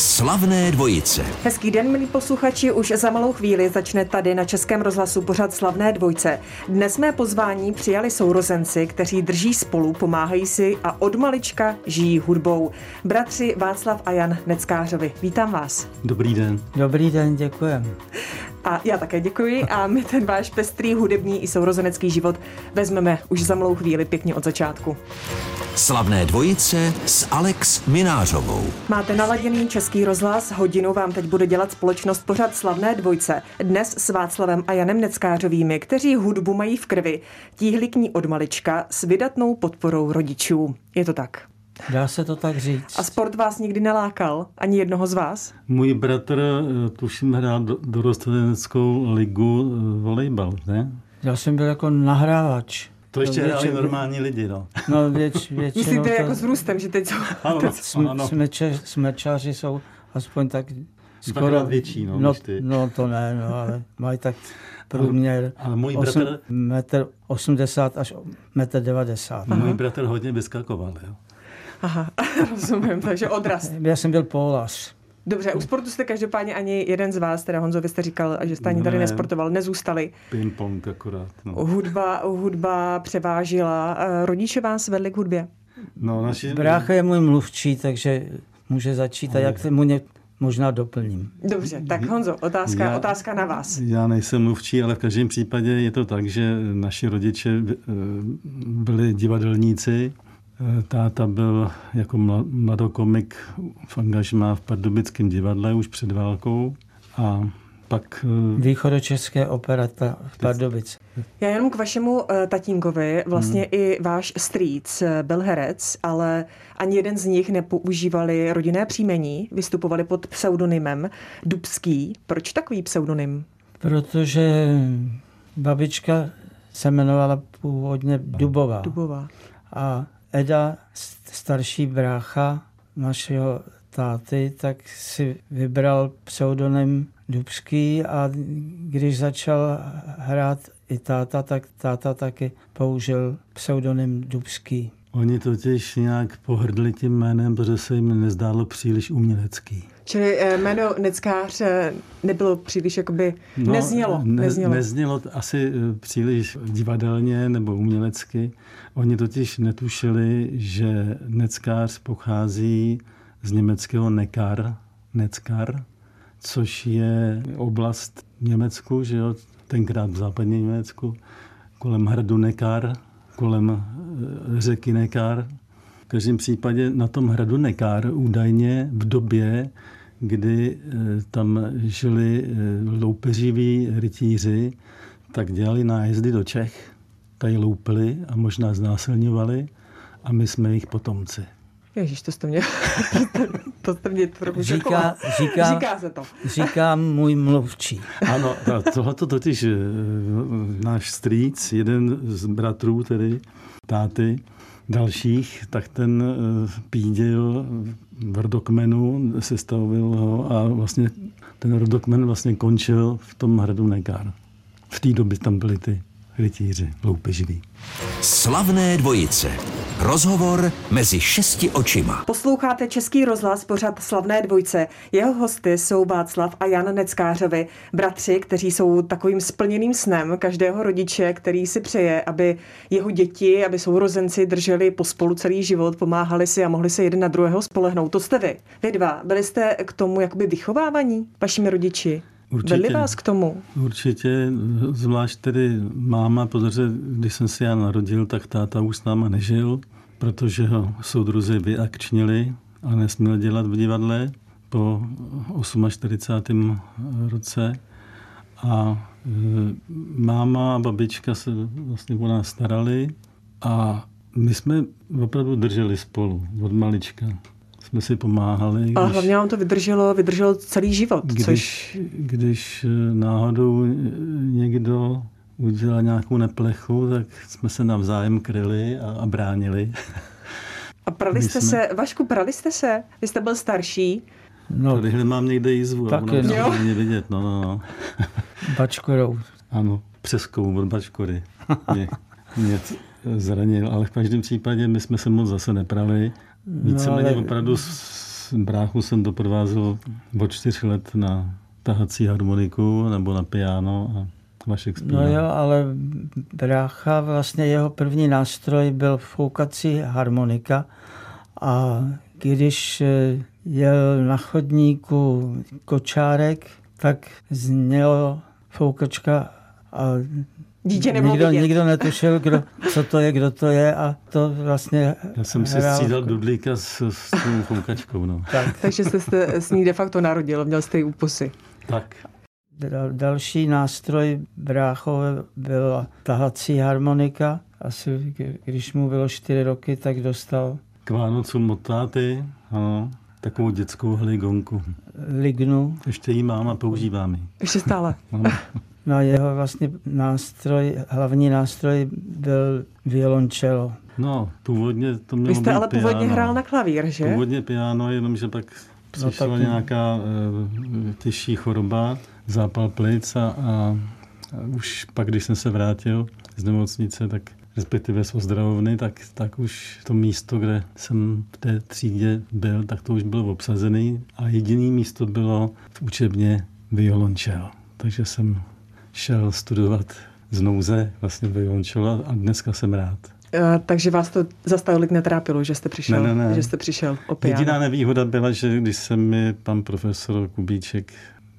Yes. Slavné dvojice. Hezký den, milí posluchači. Už za malou chvíli začne tady na Českém rozhlasu pořad Slavné dvojce. Dnes mé pozvání přijali sourozenci, kteří drží spolu, pomáhají si a od malička žijí hudbou. Bratři Václav a Jan Neckářovi. Vítám vás. Dobrý den. Dobrý den, děkujem. A já také děkuji a my ten váš pestrý hudební i sourozenecký život vezmeme už za malou chvíli pěkně od začátku. Slavné dvojice s Alex Minářovou. Máte naladěný český rozhlas, hodinu vám teď bude dělat společnost pořad Slavné dvojce. Dnes s Václavem a Janem Neckářovými, kteří hudbu mají v krvi, tíhli k ní od malička s vydatnou podporou rodičů. Je to tak? Dá se to tak říct. A sport vás nikdy nelákal? Ani jednoho z vás? Můj bratr, eh, tuším, hrál do, dorosteneckou ligu eh, volejbal, ne? Já jsem byl jako nahrávač. To ještě No, hráli normální lidi, no. No věč, většinou Myslíte to, jako s růstem, že teď jsou... Ano, sm, ano. smeče, smečaři jsou aspoň tak Dvakrát větší, no, no, ty. no to ne, no, ale mají tak průměr Ale můj osm- bratr, metr 80 až metr 90. můj bratr hodně vyskakoval, jo. Aha, rozumím, takže odrast. Já jsem byl pólař. Dobře, u sportu jste každopádně ani jeden z vás, teda Honzo, vy jste říkal, že jste ani tady Ne. nesportoval, nezůstali. Ping-pong akorát, no. Hudba, hudba převážila. Eh, Rodiče vás vedli k hudbě? No, naši, Brácha je můj mluvčí, takže může začít a jak mu ně možná doplním. Dobře, tak Honzo, otázka, Já- otázka na vás. Já nejsem mluvčí, ale v každém případě je to tak, že naši rodiče eh, byli divadelníci. Eh, Táta byl jako mla- mladokomik v angažmá v Pardubickém divadle už před válkou a pak eh, Východočeské operata v Pardubici. Já jenom k vašemu uh, tatínkovi, vlastně Hmm. i váš strýc eh, byl herec, ale ani jeden z nich nepoužívali rodinné příjmení, vystupovali pod pseudonymem Dubský. Proč takový pseudonym? Protože babička se jmenovala původně Dubová. Dubová. A Eda, starší brácha našeho táty, tak si vybral pseudonym Dubský a když začal hrát i táta, tak táta taky použil pseudonym Dubský. oni totiž nějak pohrdli tím jménem, protože se jim nezdálo příliš umělecký. Čili eh, jméno Neckář eh, nebylo příliš jakoby, no, neznělo, Ne, neznělo. neznělo asi eh, příliš divadelně nebo umělecky. Oni totiž netušili, že neckář pochází z německého nekar, neckar, což je oblast v Německu, že jo, tenkrát v západním Německu, kolem hradu Nekar, kolem eh, řeky Nekar. V každém případě na tom hradu Nekar údajně v době, kdy eh, tam žili eh, loupeřiví rytíři, tak dělali nájezdy do Čech, tady loupili a možná znásilňovali a my jsme jejich potomci. Ježíš, to jste mě, to jste mě trochu Říká, říká, Říká se to. říká můj mluvčí. Ano, tohle totiž eh, náš strýc, jeden z bratrů tedy, táty, dalších, tak ten eh, pídil v rodokmenu, sestavil ho a vlastně ten rodokmen vlastně končil v tom hradu Nekár. V té době tam byli ty rytíři, loupeživí. Slavné dvojice. Rozhovor mezi šesti očima. Posloucháte Český rozhlas pořad Slavné dvojce. Jeho hosty jsou Václav a Jan Neckářovi, bratři, kteří jsou takovým splněným snem každého rodiče, který si přeje, aby jeho děti, aby sourozenci drželi pospolu celý život, pomáhali si a mohli se jeden na druhého spolehnout. To jste vy. Vy dva. Byli jste k tomu jakoby vychovávaní vašimi rodiči? Určitě. Vedli vás k tomu? Určitě, zvlášť tedy máma, protože když jsem se já narodil, tak táta už s náma nežil, protože ho soudruzi vyakčnili a nesměl dělat v divadle po 48. roce. A e, máma a babička se vlastně o nás starali a my jsme opravdu drželi spolu od malička. Jsme si pomáhali. Ale když- hlavně vám to vydrželo, vydrželo celý život, když, což když eh, náhodou eh, někdo udělal nějakou neplechu, tak jsme se navzájem kryli a, a bránili. A prali jste jsme- se, Vašku, prali jste se? Vy jste byl starší. No, Tadyhle mám někde jízvu Taky, ono no. to není vidět. No, no, no. bačkorou. Ano, přeskou od bačkory. Mě, mě zranil, ale v každém případě my jsme se moc zase neprali. Víceméně ale- opravdu s, bráchu jsem doprovázel od čtyř let na tahací harmoniku nebo na piano a Vašek zpívá. No jo, ale brácha, vlastně jeho první nástroj byl foukací harmonika a když eh, jel na chodníku kočárek, tak znělo foukačka a Dítě nebylo nikdo, vidět. nikdo netušil, kdo, co to je, kdo to je a to vlastně Já jsem si hrál- střídal dudlíka s, s tou foukačkou. No. Tak, Takže jste se s ní de facto narodil, měl jste ji u pusy. Tak. Dal- Další nástroj bráchové byla tahací harmonika. Asi když mu bylo čtyři roky, tak dostal K Vánocům od táty, ano, takovou dětskou heligonku. lignu. Ještě ji mám a používám ji. Ještě stále. No, No a jeho vlastně nástroj, hlavní nástroj byl violončelo. no původně to mělo Vy jste být ale původně piano. hrál na klavír, že? Původně piano, jenomže pak přišla tak- nějaká e, těžší choroba, zápal plic a, a, a už pak, když jsem se vrátil z nemocnice, tak respektive z ozdravovny, tak, tak už to místo, kde jsem v té třídě byl, tak to už bylo obsazené a jediné místo bylo v učebně violončel. Takže jsem šel studovat z nouze vlastně violončelo a dneska jsem rád. Takže vás to zas tolik netrápilo, že jste přišel, Ne, ne, ne. že jste přišel o piano. Jediná nevýhoda byla, že když se mi pan profesor Kubíček,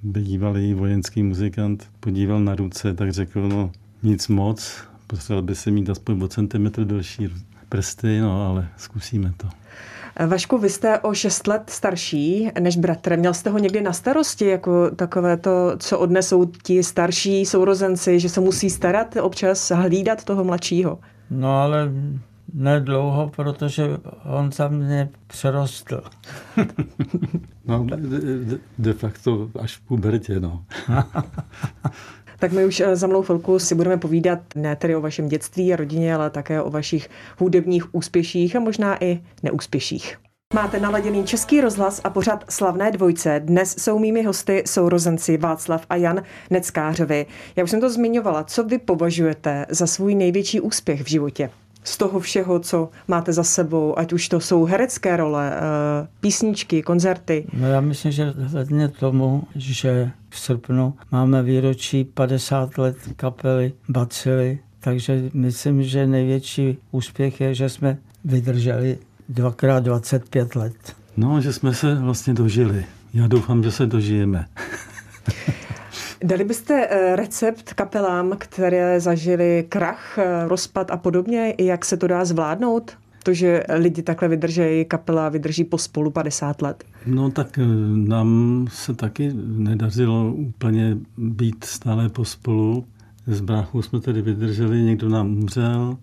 bývalý vojenský muzikant, podíval na ruce, tak řekl, no nic moc, potřeboval by se mít aspoň o centimetr delší prsty, no ale zkusíme to. Vašku, vy jste o 6 let starší než bratr. Měl jste ho někdy na starosti, jako takové to, co odnesou ti starší sourozenci, že se musí starat občas, hlídat toho mladšíího? No ale nedlouho, protože on za mě přerostl. No, de, de, de facto až v pubertě, no. Tak my už eh, za mnou chvilku si budeme povídat ne tedy o vašem dětství a rodině, ale také o vašich hudebních úspěších a možná i neúspěších. Máte naladěný český rozhlas a pořad Slavné dvojce. Dnes jsou mými hosty sourozenci Václav a Jan Neckářovi. Já už jsem to zmiňovala. Co vy považujete za svůj největší úspěch v životě? Z toho všeho, co máte za sebou, ať už to jsou herecké role, eh, písničky, koncerty. No já myslím, že vzhledně tomu, že v srpnu máme výročí 50 let kapely Bacily, takže myslím, že největší úspěch je, že jsme vydrželi dvakrát 25 let. No, že jsme se vlastně dožili. Já doufám, že se dožijeme. Dali byste eh, recept kapelám, které zažili krach, eh, rozpad a podobně, jak se to dá zvládnout? To, že lidi takhle vydržejí, kapela vydrží pospolu 50 let. No tak eh, nám se taky nedařilo úplně být stále pospolu. S bráchou jsme tedy vydrželi, někdo nám umřel,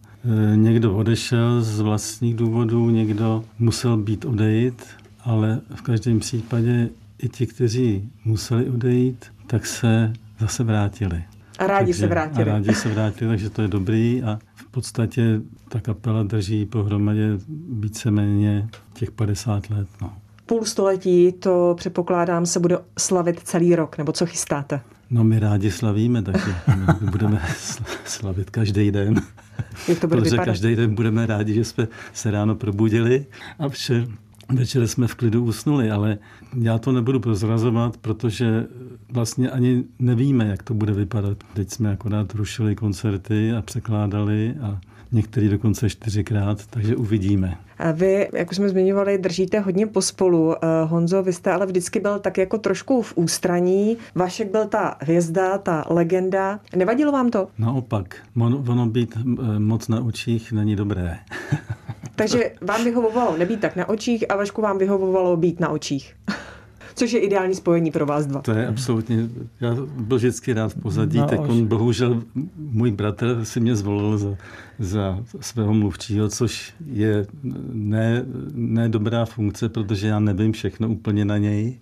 někdo odešel z vlastních důvodů, někdo musel být odejít, ale v každém případě i ti, kteří museli odejít, tak se zase vrátili. A rádi se A vrátili. rádi se vrátili, takže to je dobrý a v podstatě ta kapela drží pohromadě víceméně těch 50 let. No. Půl století to předpokládám se bude slavit celý rok, nebo co chystáte? No my rádi slavíme taky. My budeme sl- slavit každý den. Jak to bude Protože vypadat? každý den budeme rádi, že jsme se ráno probudili a vše, večer jsme v klidu usnuli, ale já to nebudu prozrazovat, protože vlastně ani nevíme, jak to bude vypadat. Teď jsme akorát rušili koncerty a překládali a některý dokonce čtyřikrát, takže uvidíme. A Vy, jak už jsme zmiňovali, držíte hodně pospolu. Eh, Honzo, vy jste ale vždycky byl tak jako trošku v ústraní. Vašek byl ta hvězda, ta legenda. Nevadilo vám to? Naopak, ono, ono být eh, moc na očích není dobré. Takže vám vyhovovalo nebýt tak na očích a Vašku vám vyhovovalo být na očích. Což je ideální spojení pro vás dva. To je absolutně, já byl vždycky rád v pozadí, No, tak on bohužel, můj bratr si mě zvolil za, za svého mluvčího, což je ne, ne dobrá funkce, protože já nevím všechno úplně na něj.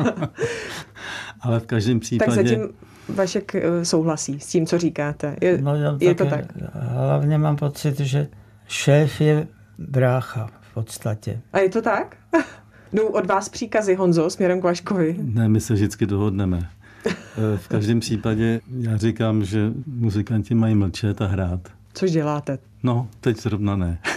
Ale v každém Tak případě... zatím Vašek eh, souhlasí s tím, co říkáte. Je, No, já je to také tak. Hlavně mám pocit, že šéf je brácha v podstatě. A je to tak? Jdou od vás příkazy, Honzo, směrem k Vaškovi. Ne, my se vždycky dohodneme. Eh, V každém případě já říkám, že muzikanti mají mlčet a hrát. Což děláte? No, teď zrovna ne.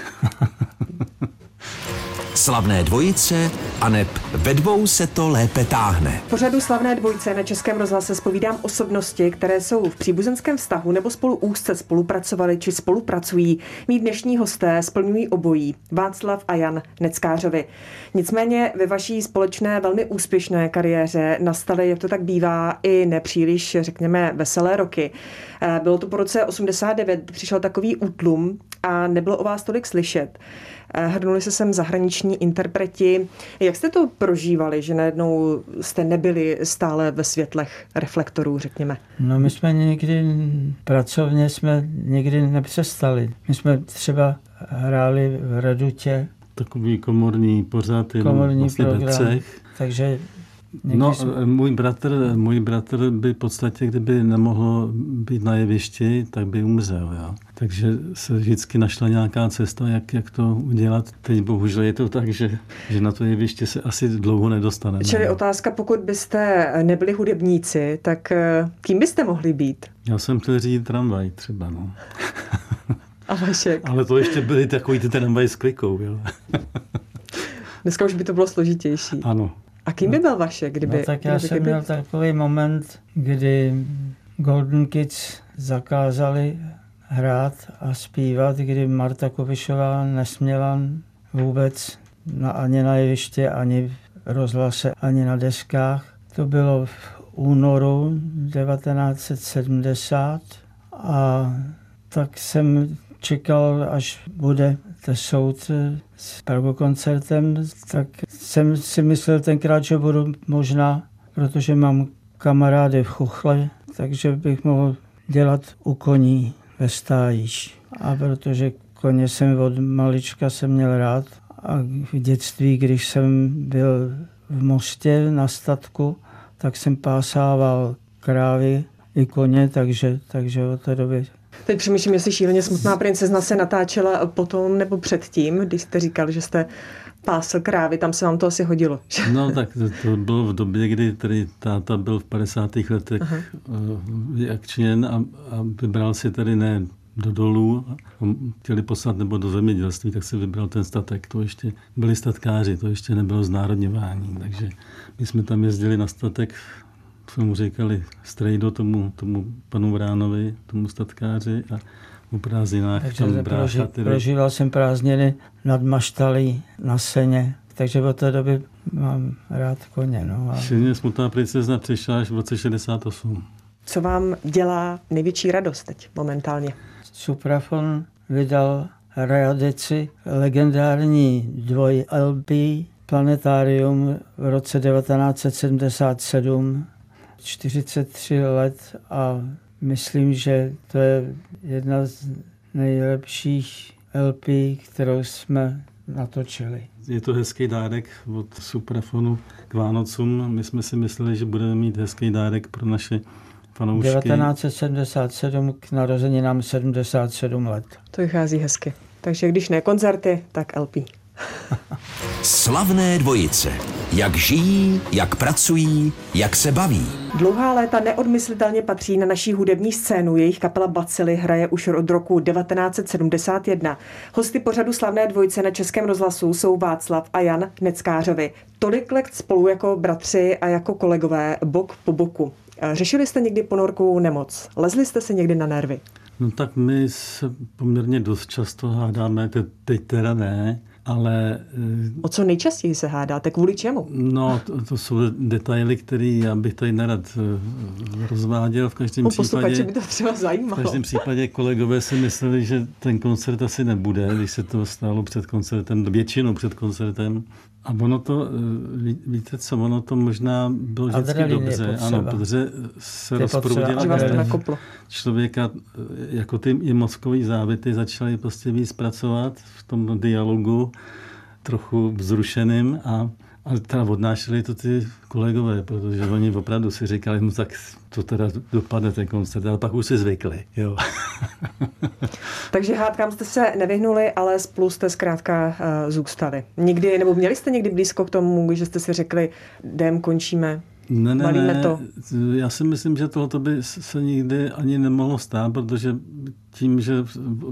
Slavné dvojice a neb ve dvou se to lépe táhne. V pořadu Slavné dvojice na Českém rozhlase spovídám osobnosti, které jsou v příbuzenském vztahu nebo spolu úzce spolupracovali či spolupracují. Mí dnešní hosté splňují obojí. Václav a Jan Neckářovi. Nicméně ve vaší společné velmi úspěšné kariéře nastaly, jak to tak bývá, i nepříliš, řekněme, veselé roky. Eh, bylo to po roce 89, přišel takový útlum a nebylo o vás tolik slyšet. Eh, hrnuli se sem zahraniční interpreti. Jak jste to prožívali, že najednou jste nebyli stále ve světlech reflektorů, řekněme? No my jsme někdy, pracovně jsme nikdy nepřestali. My jsme třeba hráli v Redutě. Takový komorní pořád, jenom komorní vlastně program. Takže Někdy no, jsme... můj bratr, můj bratr by v podstatě, kdyby nemohl být na jevišti, tak by umřel. Jo. Takže se vždycky našla nějaká cesta, jak, jak to udělat. Teď bohužel je to tak, že, že na to jeviště se asi dlouho nedostaneme. Čili otázka, pokud byste nebyli hudebníci, tak eh, kým byste mohli být? Já jsem chtěl řídit tramvaj třeba. No. A Vašek? Ale to ještě byly takový ty tramvaj s klikou. Jo. Dneska už by to bylo složitější. Ano. A kým by byl vaše, kdyby... No tak já jsem kdyby... měl takový moment, kdy Golden Kids zakázali hrát a zpívat, kdy Marta Kovišová nesměla vůbec na, ani na jeviště, ani v rozhlase, ani na deskách. To bylo v únoru 1970 a tak jsem čekal, až bude ten soud s koncertem, tak jsem si myslel tenkrát, že budu možná, protože mám kamarády v Chuchle, takže bych mohl dělat u koní ve stájíš. A protože koně jsem od malička jsem měl rád a v dětství, když jsem byl v Mostě na statku, tak jsem pásával krávy i koně, takže, takže od té doby Teď přemýšlím, jestli šíleně smutná princezna se natáčela potom nebo předtím, když jste říkal, že jste pásl krávy, tam se vám to asi hodilo. No tak to, to bylo v době, kdy tady táta byl v 50. letech Aha. Eh, akčněn a, a vybral si tady ne do dolů, chtěli poslat nebo do zemědělství, tak si vybral ten statek. To ještě byli statkáři, to ještě nebylo znárodňování. Takže my jsme tam jezdili na statek jsme mu říkali strejdo tomu, tomu panu Vránovi, tomu statkáři a u prázdninách takže tam brácha. Proži, tedy... Prožíval jsem prázdniny nad Maštalí na Seně, takže od té doby mám rád koně. No, a... Silně smutná princezna přišla až v roce 68. Co vám dělá největší radost teď momentálně? Suprafon vydal readici legendární dvoj LP Planetarium v roce 1977 43 let a myslím, že to je jedna z nejlepších LP, kterou jsme natočili. Je to hezký dárek od Suprafonu k Vánocům. My jsme si mysleli, že budeme mít hezký dárek pro naše fanoušky. 1977 k narozeninám 77 let. To vychází hezky. Takže když ne koncerty, tak LP. Slavné dvojice. Jak žijí, jak pracují, jak se baví. Dlouhá léta neodmyslitelně patří na naší hudební scénu. Jejich kapela Bacily hraje už od roku 1971. Hosty pořadu Slavné dvojice na Českém rozhlasu jsou Václav a Jan Neckářovi. Tolik let spolu jako bratři a jako kolegové, bok po boku. Řešili jste někdy ponorkovou nemoc? Lezli jste se někdy na nervy? No tak my se poměrně dost často hádáme, teď teda ne, ale... O co nejčastěji se hádáte? Kvůli čemu? No, to, to jsou detaily, které já bych tady nerad eh, rozváděl. V každém no, případě... by to třeba zajímalo. V každém případě kolegové si mysleli, že ten koncert asi nebude, když se to stalo před koncertem, většinou před koncertem. A ono to, eh, víte co, ono to možná bylo vždycky dobře. Ano, protože se rozproudila člověka, eh, jako ty i mozkové závity začaly prostě víc pracovat v tom dialogu trochu vzrušeným a ale teda odnášeli to ty kolegové, protože oni opravdu si říkali, no tak to teda dopadne ten koncert, ale pak už si zvykli. Jo. Takže hádkám jste se nevyhnuli, ale spolu jste zkrátka uh, zůstali. Nikdy, nebo měli jste někdy blízko k tomu, že jste si řekli, jdem, končíme, ne, ne, ne. to? Já si myslím, že tohoto by se nikdy ani nemohlo stát, protože tím, že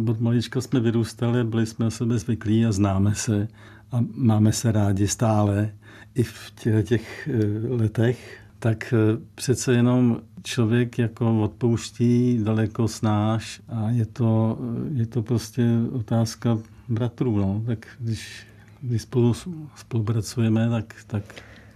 od malička jsme vyrůstali, byli jsme sebe zvyklí a známe se, a máme se rádi stále i v těch, těch letech, tak přece jenom člověk jako odpouští daleko snáš a je to, je to prostě otázka bratrů. No. Tak když, když spolu spolupracujeme, tak, tak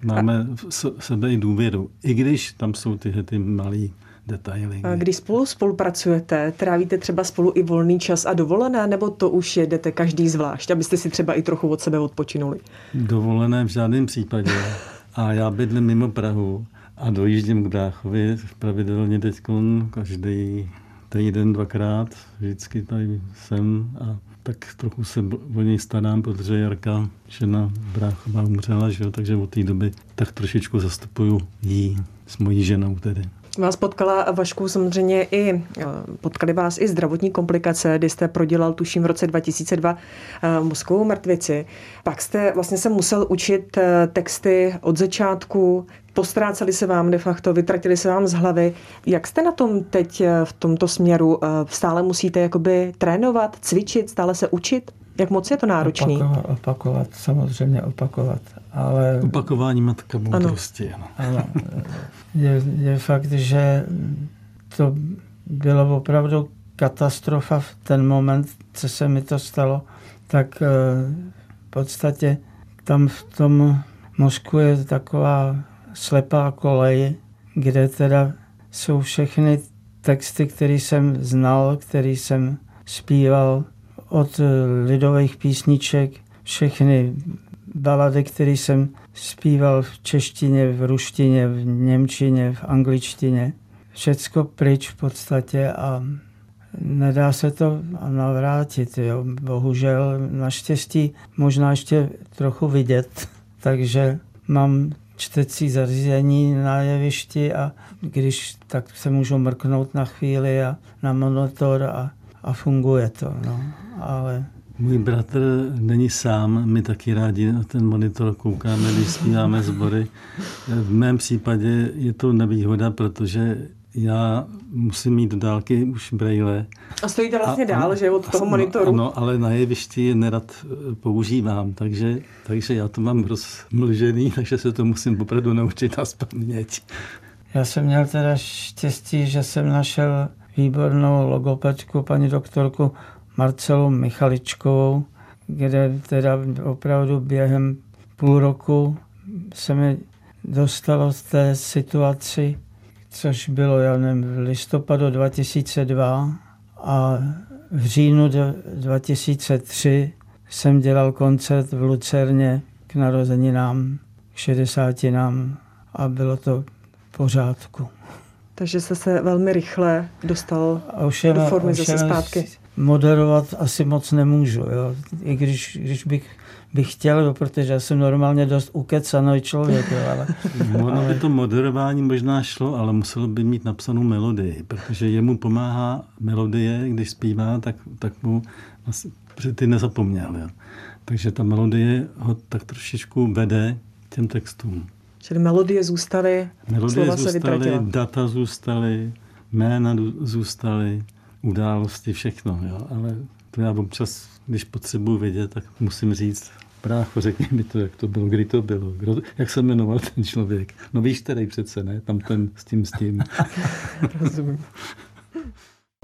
máme v sebe i důvěru. I když tam jsou tyhle ty malý detaily. A když spolu spolupracujete, trávíte třeba spolu i volný čas a dovolené, nebo to už jedete každý zvlášť, abyste si třeba i trochu od sebe odpočinuli? Dovolené v žádném případě. A já bydlím mimo Prahu a dojíždím k bráchovi pravidelně teď každý týden, dvakrát. Vždycky tady jsem a tak trochu se o něj starám, protože Jarka, žena bráchová, umřela, že jo? takže od té doby tak trošičku zastupuju jí s mojí ženou tedy. Vás potkala Vašku samozřejmě i, eh, potkali vás i zdravotní komplikace, kdy jste prodělal, tuším, v roce 2002 eh, mozkovou mrtvici. Pak jste vlastně se musel učit eh, texty od začátku, postráceli se vám de facto, vytratili se vám z hlavy. Jak jste na tom teď v tomto směru? Stále musíte jakoby trénovat, cvičit, stále se učit? Jak moc je to náročný? Opakovat, opakovat samozřejmě opakovat. Ale... Opakování matka moudrosti. Ano. ano. Je, je fakt, že to bylo opravdu katastrofa v ten moment, co se mi to stalo, tak eh, v podstatě tam v tom mozku je taková slepá kolej, kde teda jsou všechny texty, které jsem znal, které jsem zpíval od lidových písniček, všechny balady, které jsem zpíval v češtině, v ruštině, v němčině, v angličtině. Všecko pryč v podstatě a nedá se to navrátit. Jo. Bohužel, naštěstí možná ještě trochu vidět, takže mám čtecí zařízení na jevišti a když tak se můžu mrknout na chvíli a na monitor a, a funguje to. No. Ale můj bratr není sám, my taky rádi na ten monitor koukáme, když zpíváme sbory. V mém případě je to nevýhoda, protože já musím mít do dálky už brejle. A stojíte vlastně a, dál, že od toho monitoru? Ano, ale na jevišti je nerad eh, používám, takže, takže já to mám rozmlžený, takže se to musím opravdu naučit a vzpomnět. Já jsem měl teda štěstí, že jsem našel výbornou logopedku, paní doktorku Marcelu Michaličkovou, kde teda opravdu během půl roku se mi dostalo z té situaci, což bylo, já nevím, v listopadu 2002 a v říjnu 2003 jsem dělal koncert v Lucerně k narozeninám, k 60 nám a bylo to v pořádku. Takže jste se velmi rychle dostal ovšem, do formy ovšem, zase zpátky moderovat asi moc nemůžu, jo. I když, když bych, bych chtěl, jo, protože já jsem normálně dost ukecaný člověk, jo, ale... Ono by to moderování možná šlo, ale muselo by mít napsanou melodii, protože jemu pomáhá melodie, když zpívá, tak, tak mu vlastně, ty nezapomněl, jo. Takže ta melodie ho tak trošičku vede těm textům. Čili melodie zůstaly, melodie slova zůstaly, se data zůstaly, jména zůstaly, události, všechno. Jo? Ale to já občas, když potřebuji vědět, tak musím říct, Brácho, řekni mi to, jak to bylo, kdy to bylo, kdo, jak se jmenoval ten člověk. No víš, který přece, ne? Tam ten s tím, s tím. Rozumím.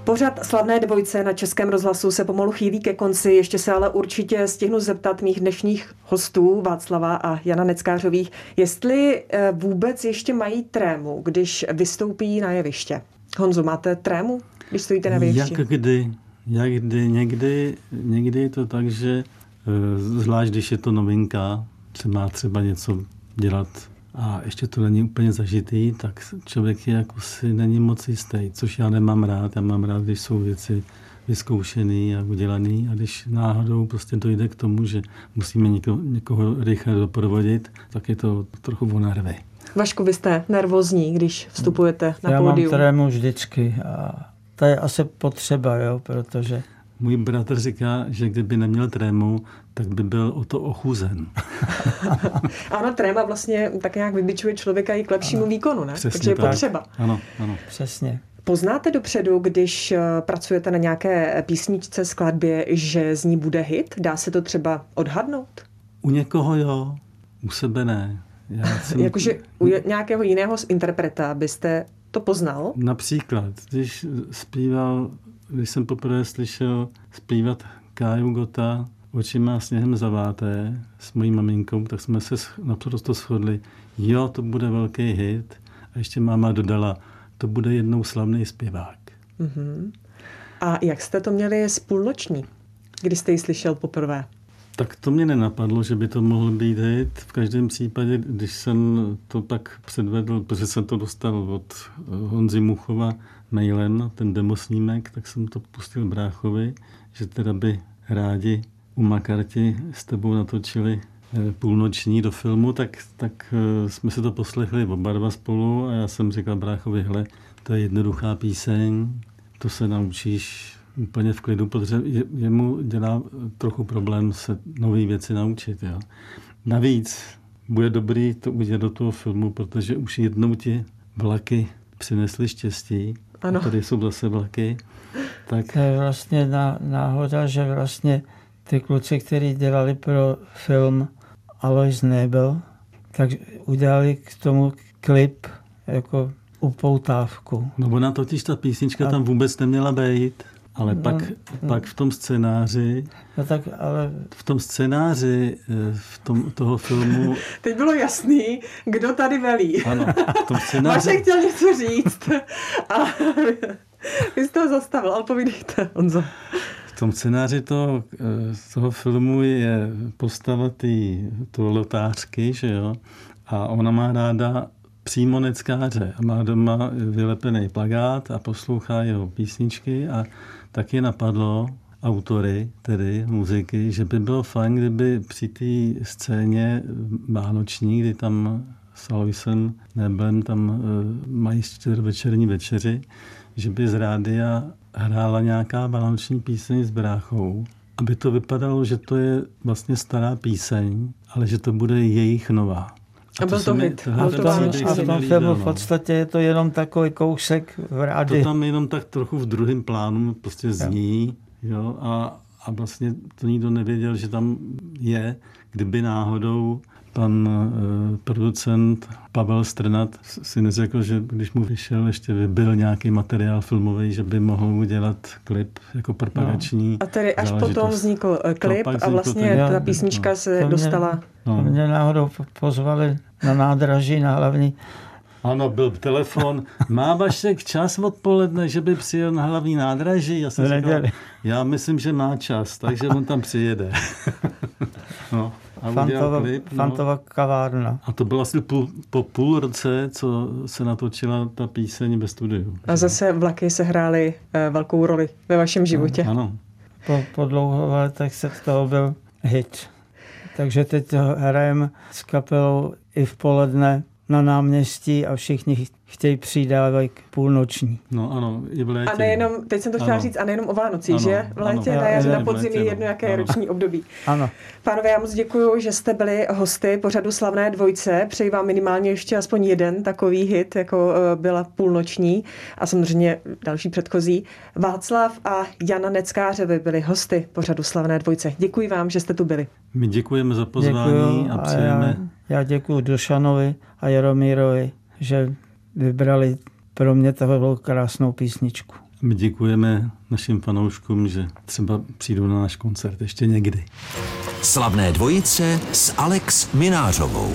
Pořad slavné dvojce na Českém rozhlasu se pomalu chýlí ke konci, ještě se ale určitě stihnu zeptat mých dnešních hostů Václava a Jana Neckářových, jestli eh, vůbec ještě mají trému, když vystoupí na jeviště. Honzo, máte trému? když stojíte na větší? Jak kdy, jak kdy, někdy, někdy je to tak, že eh, zvlášť když je to novinka, se má třeba něco dělat a ještě to není úplně zažitý, tak člověk je jako si není moc jistý, což já nemám rád. Já mám rád, když jsou věci vyzkoušený a udělaný a když náhodou prostě dojde k tomu, že musíme někoho, někoho rychle doprovodit, tak je to trochu o nervy. Vašku, vy jste nervózní, když vstupujete na Já pódium. Já mám trému vždycky a to je asi potřeba, jo, protože... Můj bratr říká, že kdyby neměl trému, tak by byl o to ochuzen. ano, tréma vlastně tak nějak vybičuje člověka i k lepšímu ano, výkonu, ne? Takže je tak. potřeba. Ano, ano. Přesně. Poznáte dopředu, když eh, pracujete na nějaké písničce, skladbě, že z ní bude hit? Dá se to třeba odhadnout? U někoho jo, u sebe ne. Já jsem... Jakože u nějakého jiného interpreta byste to poznal? Například, když zpíval, když jsem poprvé slyšel zpívat Káju Gota očima sněhem zaváté s mojí maminkou, tak jsme se naprosto shodli, jo, to bude velký hit. A ještě máma dodala, to bude jednou slavný zpěvák. Uh-huh. A jak jste to měli s půlnoční, kdy jste ji slyšel poprvé? Tak to mě nenapadlo, že by to mohl být hit. V každém případě, když jsem to tak předvedl, protože jsem to dostal od Honzy Muchova mailem, ten demosnímek, tak jsem to pustil bráchovi, že teda by rádi u Makarti s tebou natočili eh, půlnoční do filmu, tak, tak eh, jsme si to poslechli oba dva spolu a já jsem říkal bráchovi, hele, to je jednoduchá píseň, to se naučíš úplně v klidu, protože jemu dělá trochu problém se nové věci naučit. Jo. Navíc bude dobrý to udělat do toho filmu, protože už jednou ti vlaky přinesly štěstí. Ano. A tady jsou zase vlaky. Tak... To je vlastně náhoda, že vlastně ty kluci, kteří dělali pro film Alois Nebel, tak udělali k tomu klip jako upoutávku. No ona totiž ta písnička a... tam vůbec neměla být. Ale no, pak, no. pak v tom scénáři, no tak, ale... v tom scénáři eh, v tom, toho filmu... Teď bylo jasný, kdo tady velí. Ano, v tom scénáři... Máš chtěl něco říct. A vy jste ho zastavil, ale povídejte, Honzo. V tom scénáři toho, eh, toho filmu je postava tý, lotářky, že jo? A ona má ráda přímo neckáře a má doma vylepený plagát a poslouchá jeho písničky a taky napadlo autory, tedy muziky, že by bylo fajn, kdyby při té scéně vánoční, kdy tam s Aloisem Nebem tam uh, mají večerní večeři, že by z rádia hrála nějaká vánoční píseň s bráchou, aby to vypadalo, že to je vlastně stará píseň, ale že to bude jejich nová. A, byl to hit. A v tom, a v tom filmu v podstatě je to jenom takový kousek v rádi. To tam jenom tak trochu v druhém plánu prostě zní. Jo, a, a vlastně to nikdo nevěděl, že tam je, kdyby náhodou pan uh, producent Pavel Strnat si neřekl, že když mu vyšel, ještě byl nějaký materiál filmový, že by mohl udělat klip jako propagační. No. A tedy až potom vznikl eh, klip a vlastně ten, ta písnička no. se to mě, dostala. No. Mě náhodou pozvali na nádraží na hlavní ano, byl telefon. Má Vašek čas odpoledne, že by přijel na hlavní nádraží? Já jsem říkal, já myslím, že má čas, takže on tam přijede. no. A Fantova, klip, no. Fantova kavárna. A to bylo asi půl, po půl roce, co se natočila ta píseň ve studiu. A zase vlaky se hrály uh, velkou roli ve vašem životě. Ano. Po, po dlouho letech se z toho byl hit. Takže teď hrajeme s kapelou i v poledne na náměstí a všichni chtějí přidávat půlnoční. No ano, i v létě. A nejenom, teď jsem to chtěla ano. říct, a nejenom o Vánocích, ano, že? V létě, ano. na jaře, na podzim je jedno, jaké je roční období. Ano. Pánové, já moc děkuji, že jste byli hosty pořadu Slavné dvojce. Přeji vám minimálně ještě aspoň jeden takový hit, jako eh, byla půlnoční a samozřejmě další předchozí. Václav a Jana Neckářevi byli hosty pořadu Slavné dvojce. Děkuji vám, že jste tu byli. My děkujeme za pozvání děkuju a přejeme. Já, já děkuji Dušanovi a Jaromírovi, že vybrali pro mě takovou krásnou písničku. My děkujeme našim fanouškům, že třeba přijdou na náš koncert ještě někdy. Slavné dvojice s Alex Minářovou.